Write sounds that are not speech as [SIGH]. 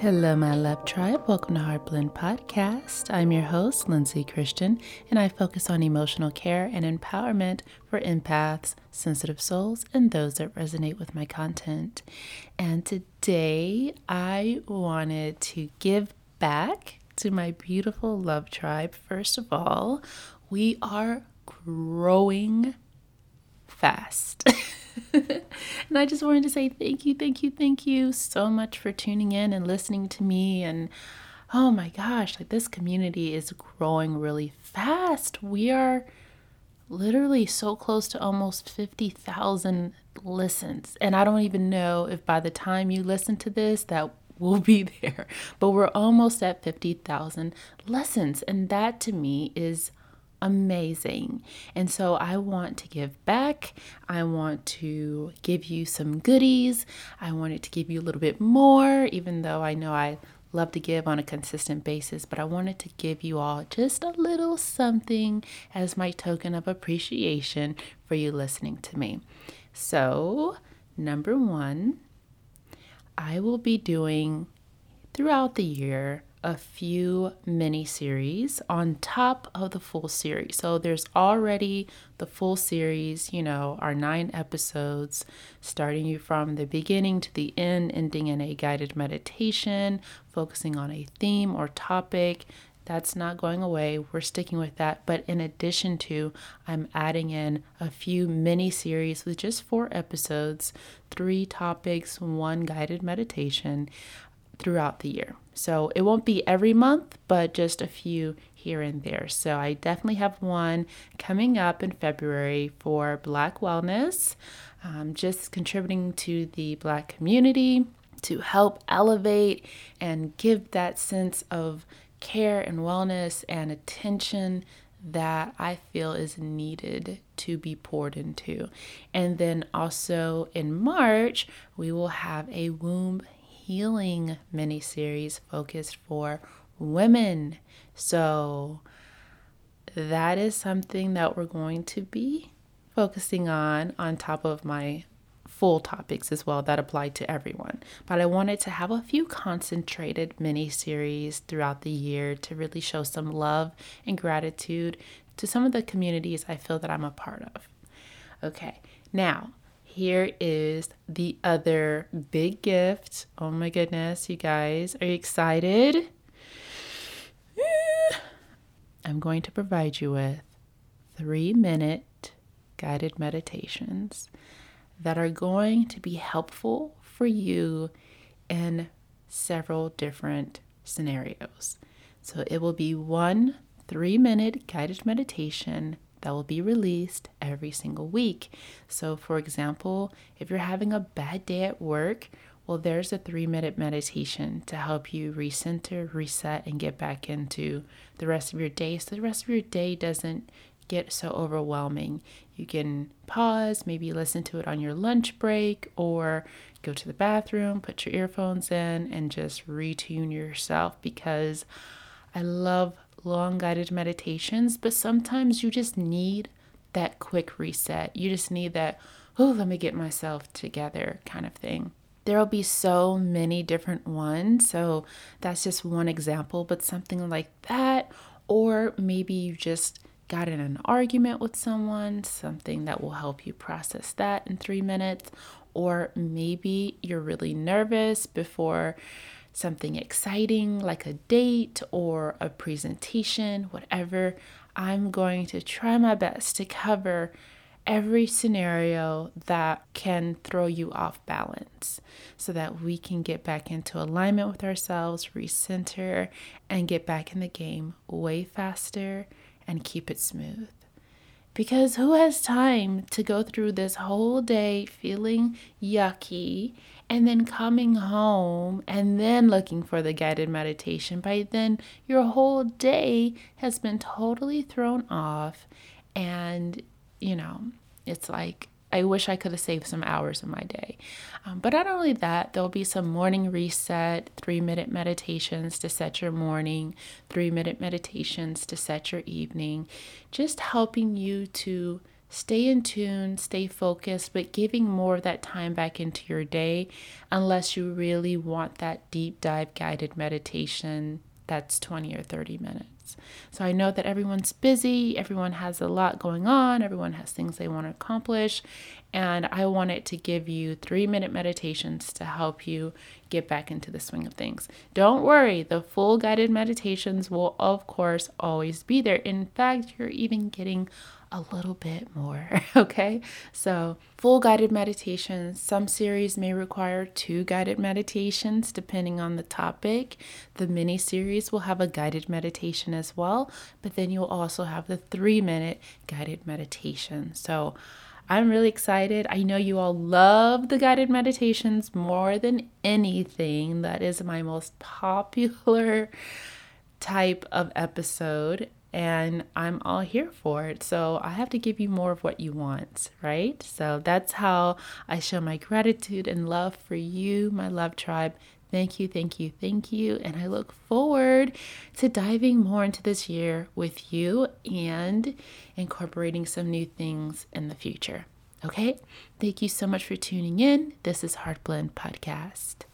Hello, my love tribe. Welcome to Heart Blend Podcast. I'm your host, Lindsay Christian, and I focus on emotional care and empowerment for empaths, sensitive souls, and those that resonate with my content. And today I wanted to give back to my beautiful love tribe. First of all, we are growing fast. [LAUGHS] [LAUGHS] and I just wanted to say thank you, thank you, thank you so much for tuning in and listening to me. And oh my gosh, like this community is growing really fast. We are literally so close to almost 50,000 listens. And I don't even know if by the time you listen to this, that will be there. But we're almost at 50,000 lessons. And that to me is amazing. And so I want to give back. I want to give you some goodies. I wanted to give you a little bit more, even though I know I love to give on a consistent basis, but I wanted to give you all just a little something as my token of appreciation for you listening to me. So, number one, I will be doing throughout the year a few mini series on top of the full series. So there's already the full series, you know, our nine episodes, starting you from the beginning to the end, ending in a guided meditation, focusing on a theme or topic. That's not going away. We're sticking with that. But in addition to, I'm adding in a few mini series with just four episodes, three topics, one guided meditation throughout the year. So it won't be every month, but just a few here and there. So I definitely have one coming up in February for Black Wellness, um, just contributing to the Black community to help elevate and give that sense of care and wellness and attention that I feel is needed to be poured into. And then also in March, we will have a womb healing mini series focused for women. So that is something that we're going to be focusing on on top of my full topics as well that apply to everyone. But I wanted to have a few concentrated mini series throughout the year to really show some love and gratitude to some of the communities I feel that I'm a part of. Okay, now here is the other big gift. Oh my goodness, you guys, are you excited? [SIGHS] I'm going to provide you with three minute guided meditations that are going to be helpful for you in several different scenarios. So it will be one three minute guided meditation that will be released every single week. So, for example, if you're having a bad day at work, well, there's a three minute meditation to help you recenter, reset, and get back into the rest of your day so the rest of your day doesn't get so overwhelming. You can pause, maybe listen to it on your lunch break, or go to the bathroom, put your earphones in, and just retune yourself because I love long guided meditations, but sometimes you just need that quick reset. You just need that, oh, let me get myself together kind of thing. There will be so many different ones. So that's just one example, but something like that. Or maybe you just got in an argument with someone, something that will help you process that in three minutes. Or maybe you're really nervous before something exciting like a date or a presentation, whatever, I'm going to try my best to cover every scenario that can throw you off balance so that we can get back into alignment with ourselves, recenter, and get back in the game way faster and keep it smooth. Because who has time to go through this whole day feeling yucky and then coming home and then looking for the guided meditation? By then, your whole day has been totally thrown off, and you know, it's like I wish I could have saved some hours of my day. Um, but not only that, there'll be some morning reset, three minute meditations to set your morning, three minute meditations to set your evening, just helping you to stay in tune, stay focused, but giving more of that time back into your day unless you really want that deep dive guided meditation that's 20 or 30 minutes. So I know that everyone's busy, everyone has a lot going on, everyone has things they want to accomplish, and I wanted to give you three minute meditations to help you get back into the swing of things. Don't worry, the full guided meditations will, of course, always be there. In fact, you're even getting a little bit more. [LAUGHS] Okay, so full guided meditations. Some series may require two guided meditations depending on the topic. The mini series will have a guided meditation as well, but then you'll also have the three minute guided meditation. So I'm really excited. I know you all love the guided meditations more than anything. That is my most popular type of episode and I'm all here for it. So I have to give you more of what you want, right? So that's how I show my gratitude and love for you, my love tribe. Thank you, thank you, thank you. And I look forward to diving more into this year with you and incorporating some new things in the future. Okay? Thank you so much for tuning in. This is Heart Blend Podcast.